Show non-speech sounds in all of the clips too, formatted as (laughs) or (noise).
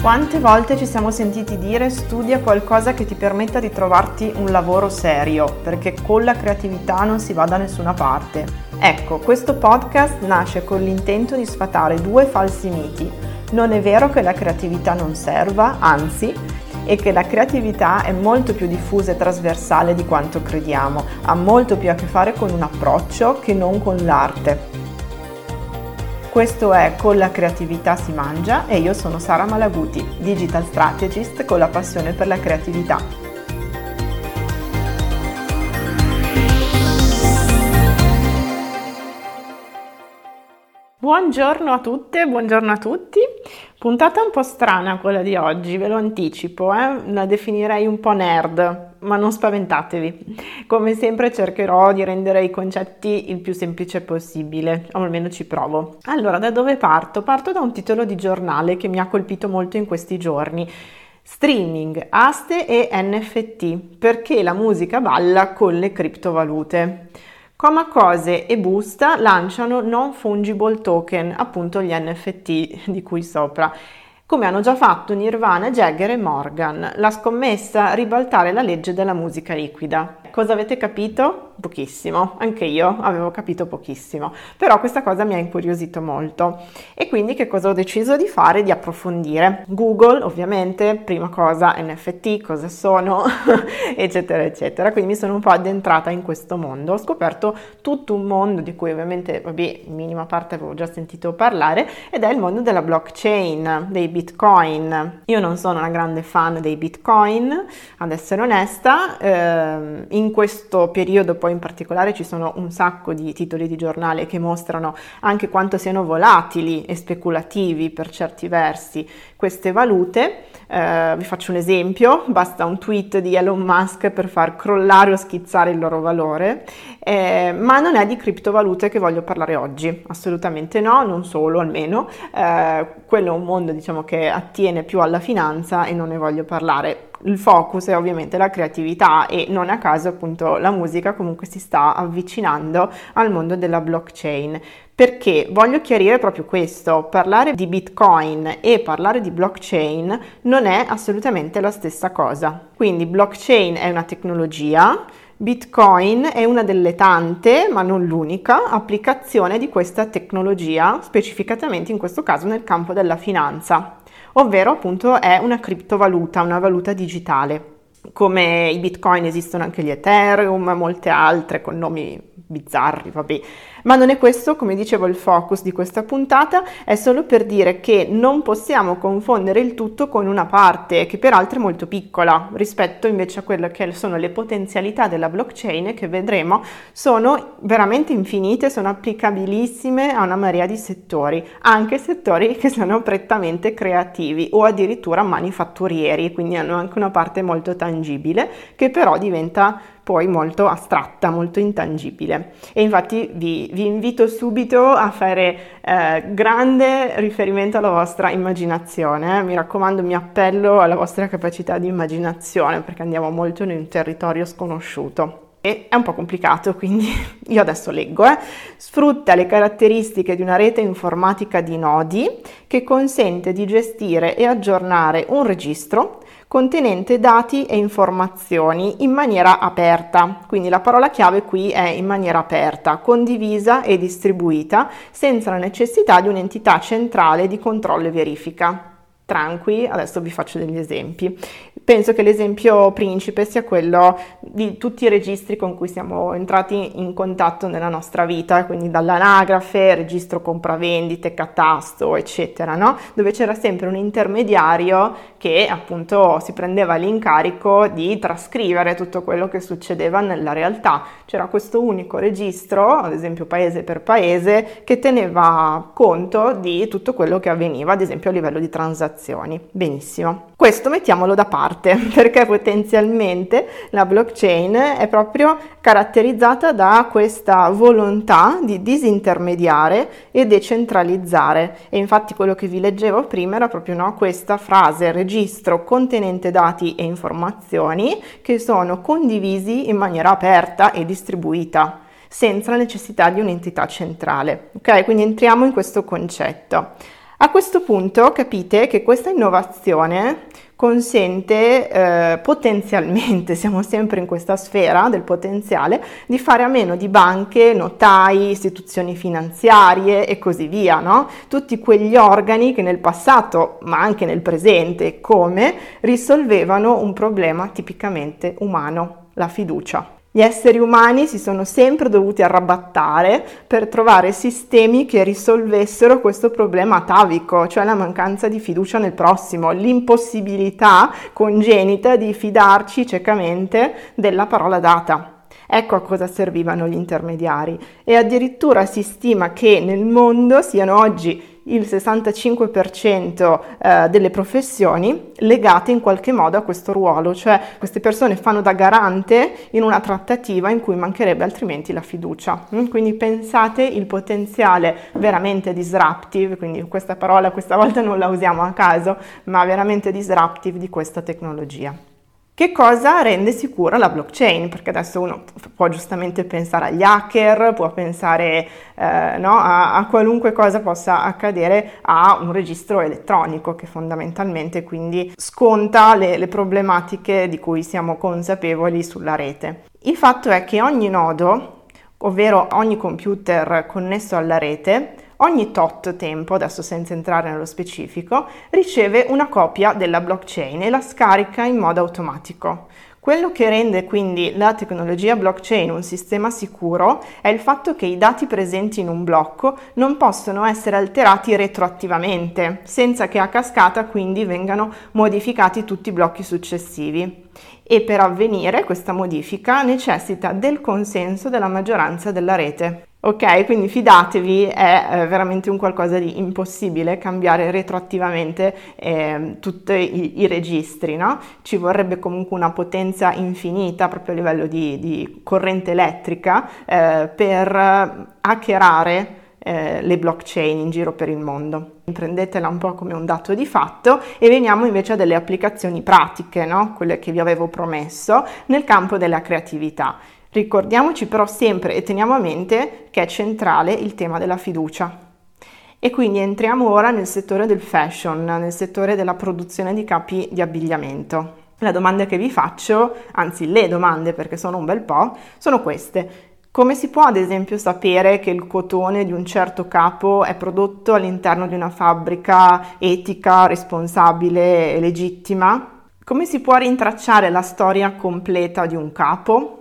Quante volte ci siamo sentiti dire studia qualcosa che ti permetta di trovarti un lavoro serio, perché con la creatività non si va da nessuna parte. Ecco, questo podcast nasce con l'intento di sfatare due falsi miti. Non è vero che la creatività non serva, anzi, e che la creatività è molto più diffusa e trasversale di quanto crediamo, ha molto più a che fare con un approccio che non con l'arte. Questo è Con la creatività si mangia e io sono Sara Malaguti, digital strategist con la passione per la creatività. Buongiorno a tutte, buongiorno a tutti. Puntata un po' strana quella di oggi, ve lo anticipo, eh? la definirei un po' nerd, ma non spaventatevi. Come sempre cercherò di rendere i concetti il più semplice possibile, o almeno ci provo. Allora, da dove parto? Parto da un titolo di giornale che mi ha colpito molto in questi giorni. Streaming, aste e NFT, perché la musica balla con le criptovalute. Coma Cose e Busta lanciano non fungible token, appunto gli NFT di cui sopra, come hanno già fatto Nirvana, Jagger e Morgan. La scommessa ribaltare la legge della musica liquida. Cosa avete capito? pochissimo, anche io avevo capito pochissimo, però questa cosa mi ha incuriosito molto e quindi che cosa ho deciso di fare? Di approfondire. Google ovviamente, prima cosa NFT, cosa sono, (laughs) eccetera, eccetera, quindi mi sono un po' addentrata in questo mondo, ho scoperto tutto un mondo di cui ovviamente, vabbè, in minima parte avevo già sentito parlare ed è il mondo della blockchain, dei bitcoin. Io non sono una grande fan dei bitcoin, ad essere onesta, eh, in questo periodo poi in particolare ci sono un sacco di titoli di giornale che mostrano anche quanto siano volatili e speculativi per certi versi queste valute. Eh, vi faccio un esempio, basta un tweet di Elon Musk per far crollare o schizzare il loro valore, eh, ma non è di criptovalute che voglio parlare oggi, assolutamente no, non solo almeno, eh, quello è un mondo diciamo che attiene più alla finanza e non ne voglio parlare il focus è ovviamente la creatività e non a caso appunto la musica comunque si sta avvicinando al mondo della blockchain. Perché voglio chiarire proprio questo, parlare di Bitcoin e parlare di blockchain non è assolutamente la stessa cosa. Quindi blockchain è una tecnologia, Bitcoin è una delle tante, ma non l'unica, applicazione di questa tecnologia, specificatamente in questo caso nel campo della finanza ovvero appunto è una criptovaluta, una valuta digitale. Come i bitcoin esistono anche gli Ethereum, molte altre con nomi bizzarri, vabbè. Ma non è questo, come dicevo, il focus di questa puntata, è solo per dire che non possiamo confondere il tutto con una parte che peraltro è molto piccola rispetto invece a quelle che sono le potenzialità della blockchain che vedremo sono veramente infinite, sono applicabilissime a una marea di settori, anche settori (laughs) che sono prettamente creativi o addirittura manifatturieri, quindi hanno anche una parte molto tangibile che però diventa poi molto astratta, molto intangibile. E infatti vi, vi invito subito a fare eh, grande riferimento alla vostra immaginazione. Eh. Mi raccomando, mi appello alla vostra capacità di immaginazione perché andiamo molto in un territorio sconosciuto. E è un po' complicato, quindi (laughs) io adesso leggo. Eh. Sfrutta le caratteristiche di una rete informatica di nodi che consente di gestire e aggiornare un registro contenente dati e informazioni in maniera aperta. Quindi la parola chiave qui è in maniera aperta, condivisa e distribuita senza la necessità di un'entità centrale di controllo e verifica tranqui, adesso vi faccio degli esempi. Penso che l'esempio principe sia quello di tutti i registri con cui siamo entrati in contatto nella nostra vita, quindi dall'anagrafe, registro compravendite, catasto, eccetera, no? dove c'era sempre un intermediario che appunto si prendeva l'incarico di trascrivere tutto quello che succedeva nella realtà. C'era questo unico registro, ad esempio paese per paese, che teneva conto di tutto quello che avveniva, ad esempio a livello di transazioni. Benissimo. Questo mettiamolo da parte (laughs) perché potenzialmente la blockchain è proprio caratterizzata da questa volontà di disintermediare e decentralizzare e infatti quello che vi leggevo prima era proprio no, questa frase registro contenente dati e informazioni che sono condivisi in maniera aperta e distribuita senza la necessità di un'entità centrale. Ok, quindi entriamo in questo concetto. A questo punto capite che questa innovazione consente eh, potenzialmente, (laughs) siamo sempre in questa sfera del potenziale, di fare a meno di banche, notai, istituzioni finanziarie e così via, no? Tutti quegli organi che nel passato, ma anche nel presente, come risolvevano un problema tipicamente umano, la fiducia. Gli esseri umani si sono sempre dovuti arrabattare per trovare sistemi che risolvessero questo problema atavico, cioè la mancanza di fiducia nel prossimo, l'impossibilità congenita di fidarci ciecamente della parola data. Ecco a cosa servivano gli intermediari e addirittura si stima che nel mondo siano oggi il 65% eh, delle professioni legate in qualche modo a questo ruolo, cioè queste persone fanno da garante in una trattativa in cui mancherebbe altrimenti la fiducia. Mm, quindi pensate il potenziale veramente disruptive, quindi questa parola questa volta non la usiamo a caso, ma veramente disruptive di questa tecnologia. Che cosa rende sicura la blockchain? Perché adesso uno può giustamente pensare agli hacker, può pensare eh, no, a, a, qualunque cosa possa accadere a un registro elettronico che fondamentalmente quindi sconta le, le problematiche di cui siamo consapevoli sulla rete. Il fatto è che ogni nodo, ovvero ogni computer connesso alla rete, ogni tot tempo, adesso senza entrare nello specifico, riceve una copia della blockchain e la scarica in modo automatico. Quello che rende quindi la tecnologia blockchain un sistema sicuro è il fatto che i dati presenti in un blocco non possono essere alterati retroattivamente, senza che a cascata quindi vengano modificati tutti i blocchi successivi. E per avvenire questa modifica necessita del consenso della maggioranza della rete. Ok, quindi fidatevi, è eh, veramente un qualcosa di impossibile cambiare retroattivamente eh, tutti i, i, registri, no? Ci vorrebbe comunque una potenza infinita proprio a livello di, di corrente elettrica eh, per hackerare eh, le blockchain in giro per il mondo. Prendetela un po' come un dato di fatto e veniamo invece a delle applicazioni pratiche, no? quelle che vi avevo promesso, nel campo della creatività. Ricordiamoci però sempre e teniamo a mente che è centrale il tema della fiducia. E quindi entriamo ora nel settore del fashion, nel settore della produzione di capi di abbigliamento. La domanda che vi faccio, anzi le domande perché sono un bel po', sono queste. Come si può ad esempio sapere che il cotone di un certo capo è prodotto all'interno di una fabbrica etica, responsabile e legittima? Come si può rintracciare la storia completa di un capo?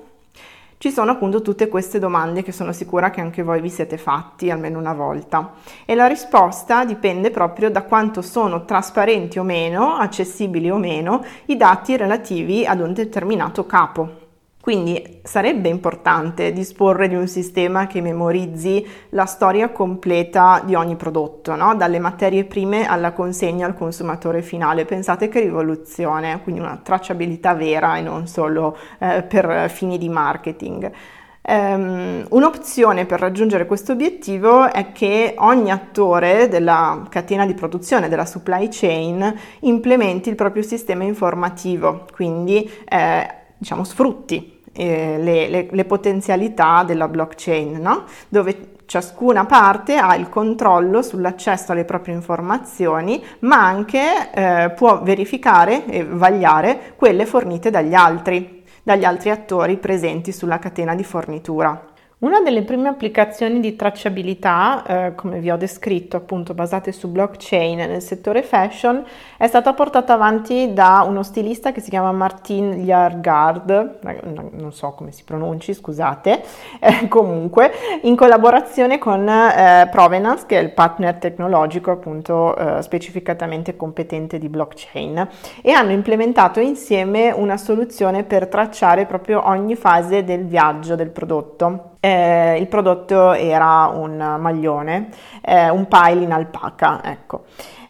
Ci sono appunto tutte queste domande che sono sicura che anche voi vi siete fatti almeno una volta e la risposta dipende proprio da quanto sono trasparenti o meno, accessibili o meno i dati relativi ad un determinato capo. Quindi sarebbe importante disporre di un sistema che memorizzi la storia completa di ogni prodotto, no? dalle materie prime alla consegna al consumatore finale. Pensate che rivoluzione, quindi una tracciabilità vera e non solo eh, per fini di marketing. Um, un'opzione per raggiungere questo obiettivo è che ogni attore della catena di produzione, della supply chain, implementi il proprio sistema informativo, quindi eh, diciamo sfrutti eh, le, le, le, potenzialità della blockchain, no? dove ciascuna parte ha il controllo sull'accesso alle proprie informazioni, ma anche eh, può verificare e vagliare quelle fornite dagli altri, dagli altri attori presenti sulla catena di fornitura. Una delle prime applicazioni di tracciabilità, eh, come vi ho descritto, appunto basate su blockchain nel settore fashion, è stata portata avanti da uno stilista che si chiama Martin Jargard, non so come si pronunci, scusate, eh, comunque, in collaborazione con eh, Provenance, che è il partner tecnologico appunto eh, specificatamente competente di blockchain, e hanno implementato insieme una soluzione per tracciare proprio ogni fase del viaggio del prodotto. Eh, il prodotto era un maglione, eh, un pile in alpaca, ecco.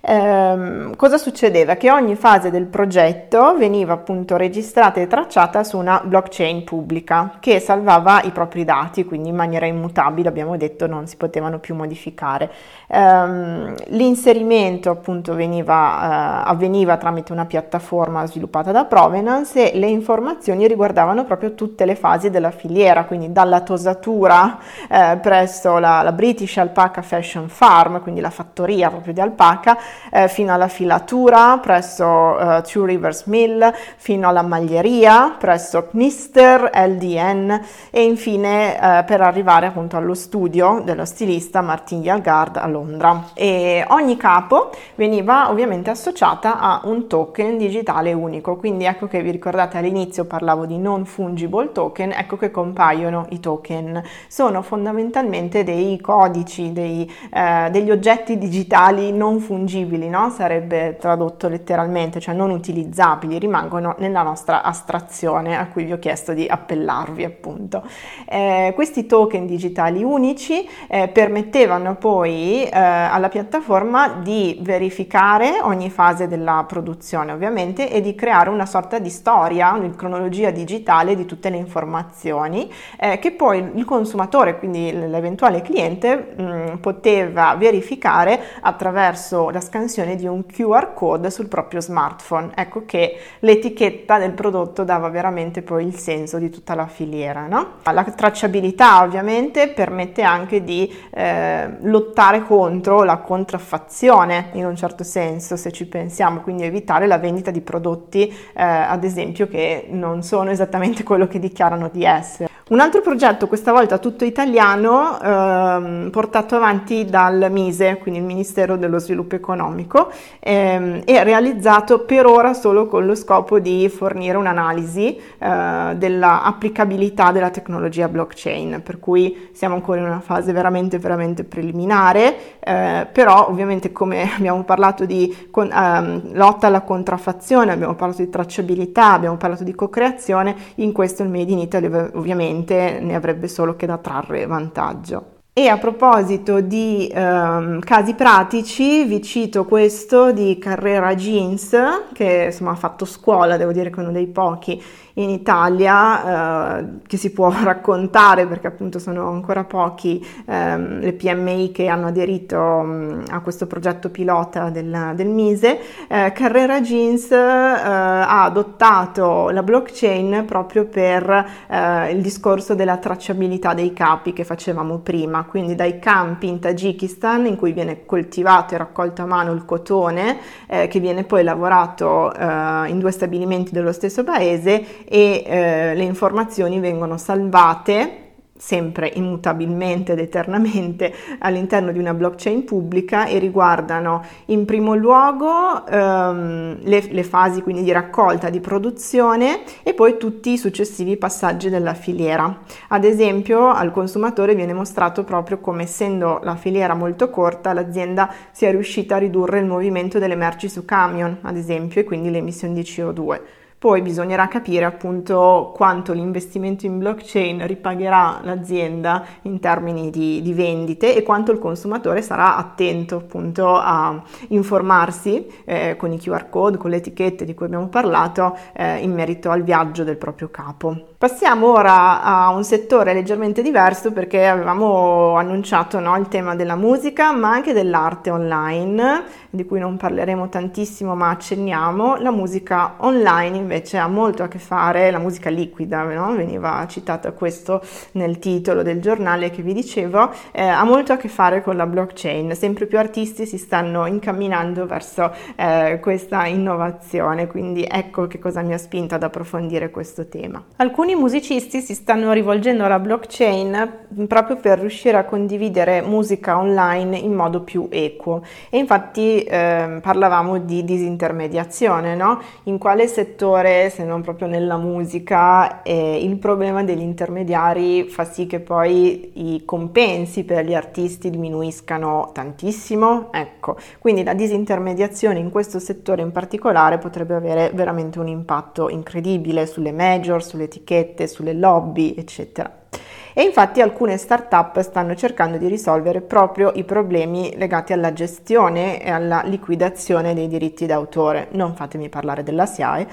Eh, cosa succedeva? Che ogni fase del progetto veniva appunto registrata e tracciata su una blockchain pubblica che salvava i propri dati, quindi in maniera immutabile, abbiamo detto, non si potevano più modificare. Eh, l'inserimento appunto veniva, eh, avveniva tramite una piattaforma sviluppata da Provenance e le informazioni riguardavano proprio tutte le fasi della filiera, quindi dalla tosatura eh, presso la, la, British Alpaca Fashion Farm, quindi la fattoria proprio di alpaca, eh, fino alla filatura presso eh, Two Rivers Mill, fino alla maglieria presso Knister, LDN e infine eh, per arrivare appunto allo studio dello stilista Martin Yalgard a Londra. E ogni capo veniva ovviamente associata a un token digitale unico, quindi ecco che vi ricordate all'inizio parlavo di non fungible token, ecco che compaiono i token. Sono fondamentalmente dei codici, dei, eh, degli oggetti digitali non fungibili, no? sarebbe tradotto letteralmente, cioè non utilizzabili, rimangono nella nostra astrazione a cui vi ho chiesto di appellarvi appunto. Eh, questi token digitali unici eh, permettevano poi eh, alla piattaforma di verificare ogni fase della produzione ovviamente e di creare una sorta di storia, una cronologia digitale di tutte le informazioni eh, che poi il consumatore, quindi l'eventuale cliente, mh, mm, poteva verificare attraverso la scansione di un QR code sul proprio smartphone. Ecco che l'etichetta del prodotto dava veramente poi il senso di tutta la filiera. No? La tracciabilità ovviamente permette anche di eh, lottare contro la contraffazione in un certo senso, se ci pensiamo, quindi evitare la vendita di prodotti eh, ad esempio che non sono esattamente quello che dichiarano di essere. Un altro progetto, questa volta tutto italiano, ehm, portato avanti dal MISE, quindi il Ministero dello Sviluppo Economico, ehm, e realizzato per ora solo con lo scopo di fornire un'analisi eh, dell'applicabilità della tecnologia blockchain, per cui siamo ancora in una fase veramente, veramente preliminare, eh, però ovviamente come (laughs) abbiamo parlato di con, ehm, lotta alla contraffazione, abbiamo parlato di tracciabilità, abbiamo parlato di co-creazione, in questo il Made in Italy ovviamente ovviamente ne avrebbe solo che da trarre vantaggio. E a proposito di ehm, casi pratici, vi cito questo di Carrera Jeans, che insomma ha fatto scuola, devo dire che è uno dei pochi in Italia eh, che si può (laughs) raccontare perché appunto sono ancora pochi ehm, le PMI che hanno aderito mh, a questo progetto pilota del, del Mise. Eh, Carrera Jeans eh, ha adottato la blockchain proprio per eh, il discorso della tracciabilità dei capi che facevamo prima, quindi dai campi in Tagikistan in cui viene coltivato e raccolto a mano il cotone eh, che viene poi lavorato eh, in due stabilimenti dello stesso paese e eh, le informazioni vengono salvate sempre immutabilmente ed eternamente all'interno di una blockchain pubblica e riguardano in primo luogo ehm, le, le, fasi quindi di raccolta, di produzione e poi tutti i successivi passaggi della filiera. Ad esempio al consumatore viene mostrato proprio come essendo la filiera molto corta l'azienda sia riuscita a ridurre il movimento delle merci su camion ad esempio e quindi le emissioni di CO2. Poi bisognerà capire appunto quanto l'investimento in blockchain ripagherà l'azienda in termini di, di, vendite e quanto il consumatore sarà attento appunto a informarsi eh, con i QR code, con le etichette di cui abbiamo parlato eh, in merito al viaggio del proprio capo. Passiamo ora a un settore leggermente diverso perché avevamo annunciato no, il tema della musica ma anche dell'arte online di cui non parleremo tantissimo ma accenniamo. La musica online invece ha molto a che fare, la musica liquida, no? veniva citato questo nel titolo del giornale che vi dicevo, eh, ha molto a che fare con la blockchain, sempre più artisti si stanno incamminando verso eh, questa innovazione, quindi ecco che cosa mi ha spinto ad approfondire questo tema. Alcuni musicisti si stanno rivolgendo alla blockchain proprio per riuscire a condividere musica online in modo più equo e infatti eh, parlavamo di disintermediazione, no? in quale settore settore, se non proprio nella musica, eh, il problema degli intermediari fa sì che poi i compensi per gli artisti diminuiscano tantissimo. Ecco, quindi la disintermediazione in questo settore in particolare potrebbe avere veramente un impatto incredibile sulle major, sulle etichette, sulle lobby, eccetera. E infatti alcune start-up stanno cercando di risolvere proprio i problemi legati alla gestione e alla liquidazione dei diritti d'autore, non fatemi parlare della SIAE,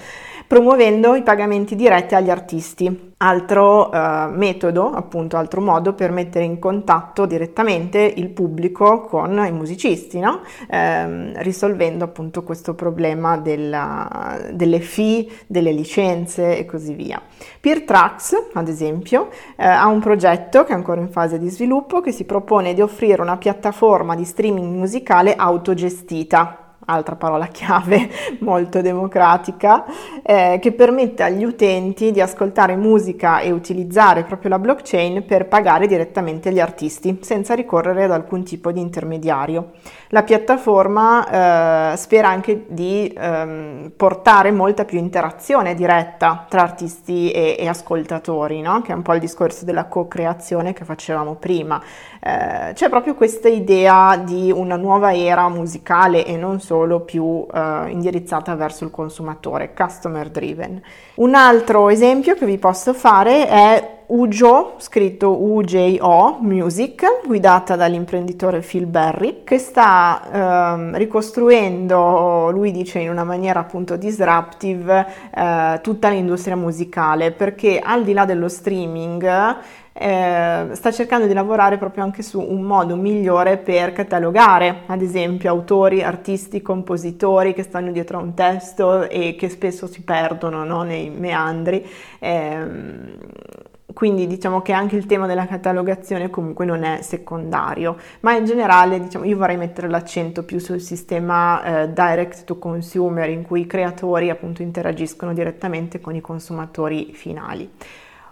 promuovendo i pagamenti diretti agli artisti Altro eh, metodo, appunto, altro modo per mettere in contatto direttamente il pubblico con i musicisti, no? eh, risolvendo appunto questo problema della, delle fee, delle licenze e così via. PeerTracks, ad esempio, eh, ha un progetto che è ancora in fase di sviluppo che si propone di offrire una piattaforma di streaming musicale autogestita altra parola chiave (laughs) molto democratica, eh, che permette agli utenti di ascoltare musica e utilizzare proprio la blockchain per pagare direttamente gli artisti, senza ricorrere ad alcun tipo di intermediario. La piattaforma eh, spera anche di ehm, portare molta più interazione diretta tra artisti e, e ascoltatori, no? che è un po' il discorso della co-creazione che facevamo prima. Eh, c'è proprio questa idea di una nuova era musicale e non solo più eh, indirizzata verso il consumatore, customer driven. Un altro esempio che vi posso fare è Ujo, scritto UJO Music, guidata dall'imprenditore Phil Berry, che sta ehm, ricostruendo, lui dice in una maniera appunto disruptive, eh, tutta l'industria musicale, perché al di là dello streaming eh, sta cercando di lavorare proprio anche su un modo migliore per catalogare, ad esempio, autori, artisti, compositori che stanno dietro a un testo e che spesso si perdono no? nei meandri. Eh, quindi diciamo che anche il tema della catalogazione comunque non è secondario, ma in generale diciamo, io vorrei mettere l'accento più sul sistema eh, direct to consumer in cui i creatori appunto interagiscono direttamente con i consumatori finali.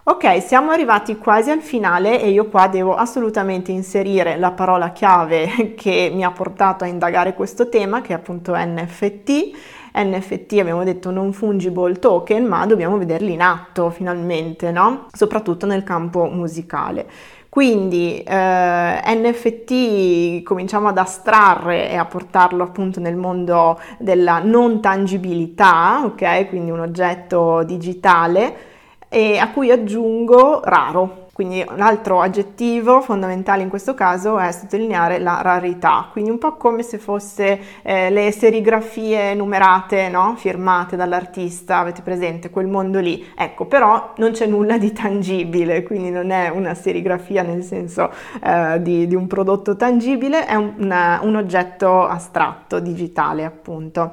Ok, siamo arrivati quasi al finale e io qua devo assolutamente inserire la parola chiave (laughs) che mi ha portato a indagare questo tema, che è appunto NFT. NFT abbiamo detto non fungible token, ma dobbiamo vederli in atto finalmente, no? Soprattutto nel campo musicale. Quindi eh, NFT cominciamo ad astrarre e a portarlo appunto nel mondo della non tangibilità, ok? Quindi un oggetto digitale e a cui aggiungo raro. Quindi un altro aggettivo fondamentale in questo caso è sottolineare la rarità, quindi un po' come se fosse eh, le serigrafie numerate, no? firmate dall'artista, avete presente quel mondo lì. Ecco, però non c'è nulla di tangibile, quindi non è una serigrafia nel senso eh, di, di, un prodotto tangibile, è un, un oggetto astratto, digitale appunto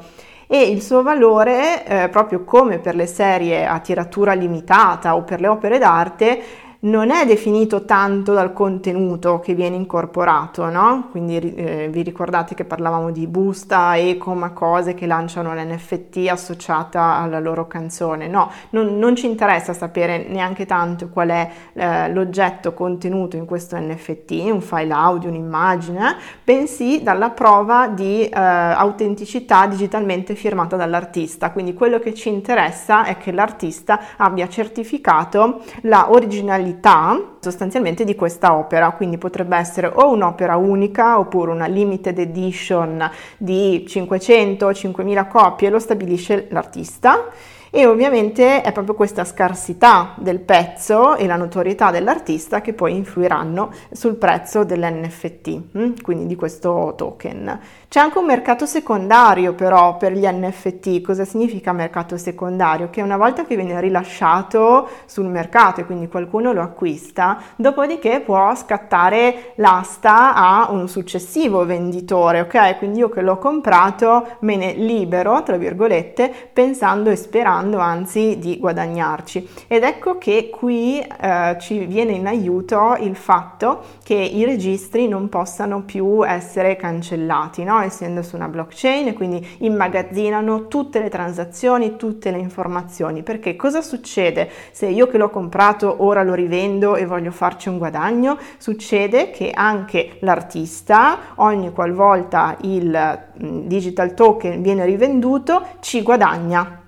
e il suo valore, eh, proprio come per le serie a tiratura limitata o per le opere d'arte, non è definito tanto dal contenuto che viene incorporato, no? Quindi eh, vi ricordate che parlavamo di busta, eco, ma cose che lanciano l'NFT associata alla loro canzone. No, non, non ci interessa sapere neanche tanto qual è eh, l'oggetto contenuto in questo NFT, un file audio, un'immagine, bensì dalla prova di eh, autenticità digitalmente firmata dall'artista. Quindi quello che ci interessa è che l'artista abbia certificato la originalità qualità sostanzialmente di questa opera, quindi potrebbe essere o un'opera unica oppure una limited edition di 500-5000 copie, lo stabilisce l'artista e ovviamente è proprio questa scarsità del pezzo e la notorietà dell'artista che poi influiranno sul prezzo dell'NFT, hm? quindi di questo token. C'è anche un mercato secondario però per gli NFT. Cosa significa mercato secondario? Che una volta che viene rilasciato sul mercato e quindi qualcuno lo acquista, dopodiché può scattare l'asta a un successivo venditore, ok? Quindi io che l'ho comprato me ne libero, tra virgolette, pensando e sperando anzi di guadagnarci. Ed ecco che qui eh, ci viene in aiuto il fatto che i registri non possano più essere cancellati, no? essendo su una blockchain quindi immagazzinano tutte le transazioni, tutte le informazioni. Perché cosa succede se io che l'ho comprato ora lo rivendo e voglio farci un guadagno? Succede che anche l'artista, ogni qualvolta il mm, digital token viene rivenduto, ci guadagna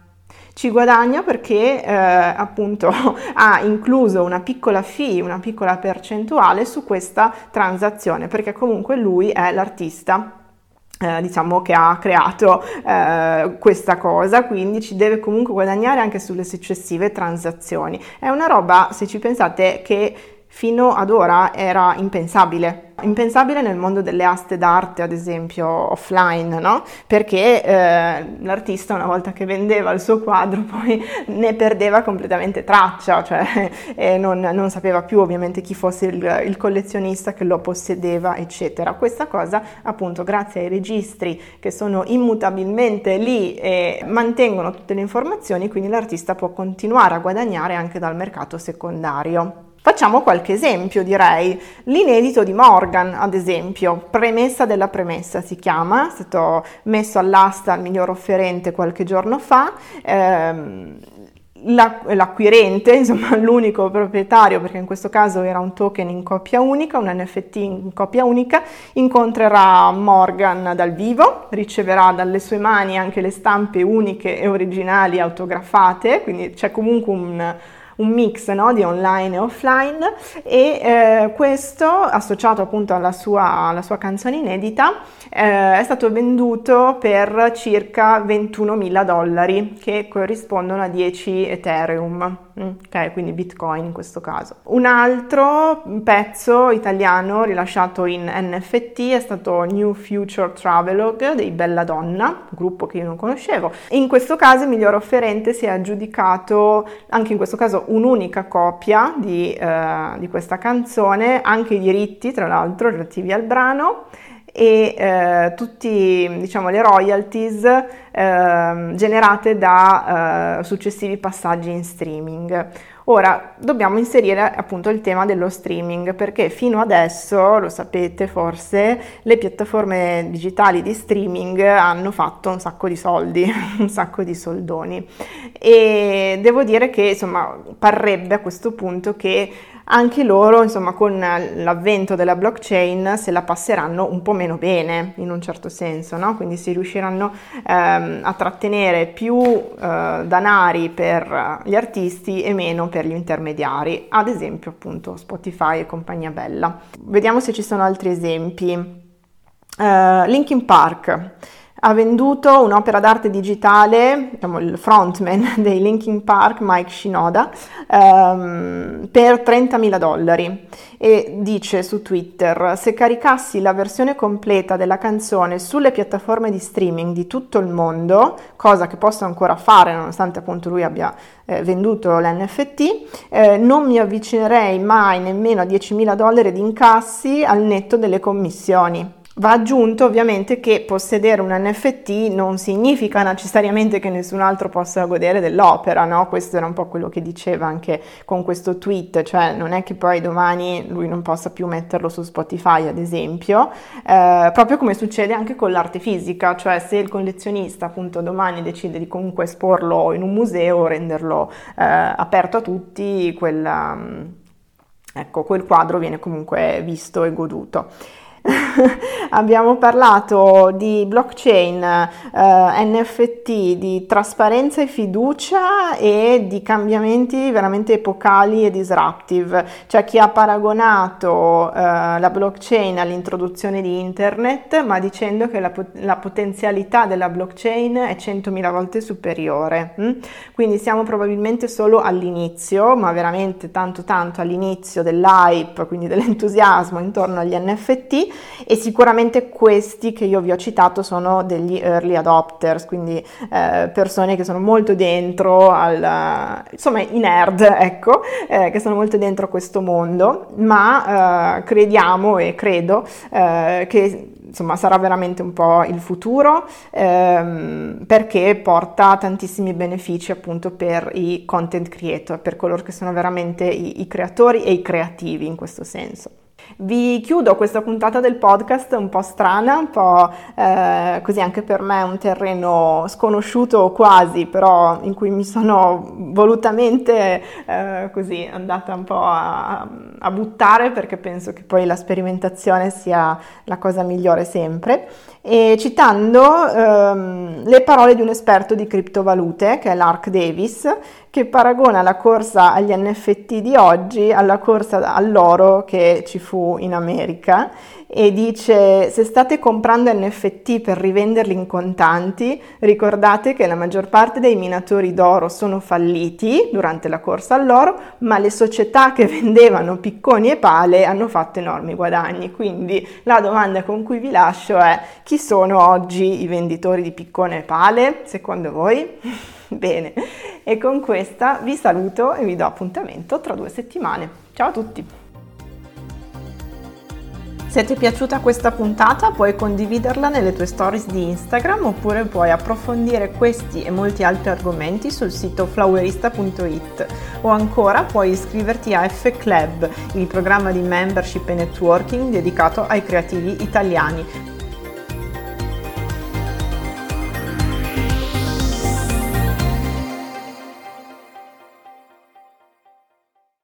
ci guadagna perché eh, appunto (laughs) ha incluso una piccola fee, una piccola percentuale su questa transazione, perché comunque lui è l'artista eh, diciamo che ha creato eh, questa cosa, quindi ci deve comunque guadagnare anche sulle successive transazioni. È una roba, se ci pensate, che fino ad ora era impensabile. Impensabile nel mondo delle aste d'arte, ad esempio offline, no? Perché eh, l'artista una volta che vendeva il suo quadro (laughs) poi ne perdeva completamente traccia, cioè (laughs) eh, non, non, sapeva più ovviamente chi fosse il, il, collezionista che lo possedeva, eccetera. Questa cosa appunto grazie ai registri che sono immutabilmente lì e mantengono tutte le informazioni, quindi l'artista può continuare a guadagnare anche dal mercato secondario. Facciamo qualche esempio, direi. L'inedito di Morgan, ad esempio, premessa della premessa si chiama, è stato messo all'asta al miglior offerente qualche giorno fa. Ehm, l'acquirente, (laughs) insomma l'unico proprietario, perché in questo caso era un token in coppia unica, un NFT in coppia unica, incontrerà Morgan dal vivo, riceverà dalle sue mani anche le stampe uniche e originali autografate, quindi c'è comunque un un mix no, di online e offline e eh, questo associato appunto alla sua, alla sua canzone inedita eh, è stato venduto per circa 21 mila dollari che corrispondono a 10 Ethereum. Mm, ok, quindi Bitcoin in questo caso. Un altro pezzo italiano rilasciato in NFT è stato New Future Travelogue dei Bella Donna, gruppo che io non conoscevo. In questo caso il miglior offerente si è aggiudicato anche in questo caso un'unica copia di, eh, di questa canzone, anche i diritti tra l'altro relativi al brano e eh, tutti diciamo, le royalties eh, generate da eh, successivi passaggi in streaming. Ora dobbiamo inserire appunto il tema dello streaming perché fino adesso, lo sapete forse, le piattaforme digitali di streaming hanno fatto un sacco di soldi, (laughs) un sacco di soldoni. E devo dire che insomma parrebbe a questo punto che anche loro, insomma, con l'avvento della blockchain se la passeranno un po' meno bene, in un certo senso, no? Quindi si riusciranno ehm, a trattenere più eh, danari per gli artisti e meno per gli intermediari, ad esempio appunto Spotify e compagnia bella. Vediamo se ci sono altri esempi. Uh, Linkin Park ha venduto un'opera d'arte digitale, diciamo il frontman (laughs) dei Linkin Park, Mike Shinoda, um, per 30.000 dollari e dice su Twitter se caricassi la versione completa della canzone sulle piattaforme di streaming di tutto il mondo, cosa che posso ancora fare nonostante appunto lui abbia eh, venduto l'NFT, eh, non mi avvicinerei mai nemmeno a 10.000 dollari di incassi al netto delle commissioni. Va aggiunto ovviamente che possedere un NFT non significa necessariamente che nessun altro possa godere dell'opera, no? Questo era un po' quello che diceva anche con questo tweet, cioè non è che poi domani lui non possa più metterlo su Spotify ad esempio, eh, proprio come succede anche con l'arte fisica, cioè se il collezionista appunto domani decide di comunque esporlo in un museo, renderlo eh, aperto a tutti, quella, mm, ecco, quel quadro viene comunque visto e goduto. (laughs) abbiamo parlato di blockchain, eh, NFT, di trasparenza e fiducia e di cambiamenti veramente epocali e disruptive. C'è chi ha paragonato eh, la blockchain all'introduzione di internet, ma dicendo che la, la potenzialità della blockchain è 100.000 volte superiore. Mm? Quindi siamo probabilmente solo all'inizio, ma veramente tanto tanto all'inizio dell'hype, quindi dell'entusiasmo intorno agli NFT e sicuramente questi che io vi ho citato sono degli early adopters, quindi eh, persone che sono molto dentro al, insomma i nerd, ecco, eh, che sono molto dentro questo mondo, ma eh, crediamo e credo eh, che insomma sarà veramente un po' il futuro ehm, perché porta tantissimi benefici appunto per i content creator, per coloro che sono veramente i, i creatori e i creativi in questo senso. Vi chiudo questa puntata del podcast un po' strana, un po' eh, così anche per me un terreno sconosciuto quasi, però in cui mi sono volutamente eh, così andata un po' a, a, buttare perché penso che poi la sperimentazione sia la cosa migliore sempre. e citando ehm, le parole di un esperto di criptovalute che è Lark Davis che paragona la corsa agli NFT di oggi alla corsa all'oro che ci fu in America e dice se state comprando NFT per rivenderli in contanti ricordate che la maggior parte dei minatori d'oro sono falliti durante la corsa all'oro ma le società che vendevano picconi e pale hanno fatto enormi guadagni quindi la domanda con cui vi lascio è chi sono oggi i venditori di piccone e pale secondo voi? (laughs) Bene, e con questa vi saluto e vi do appuntamento tra due settimane. Ciao a tutti! Se ti è piaciuta questa puntata puoi condividerla nelle tue stories di Instagram oppure puoi approfondire questi e molti altri argomenti sul sito flowerista.it o ancora puoi iscriverti a F Club, il programma di membership e networking dedicato ai creativi italiani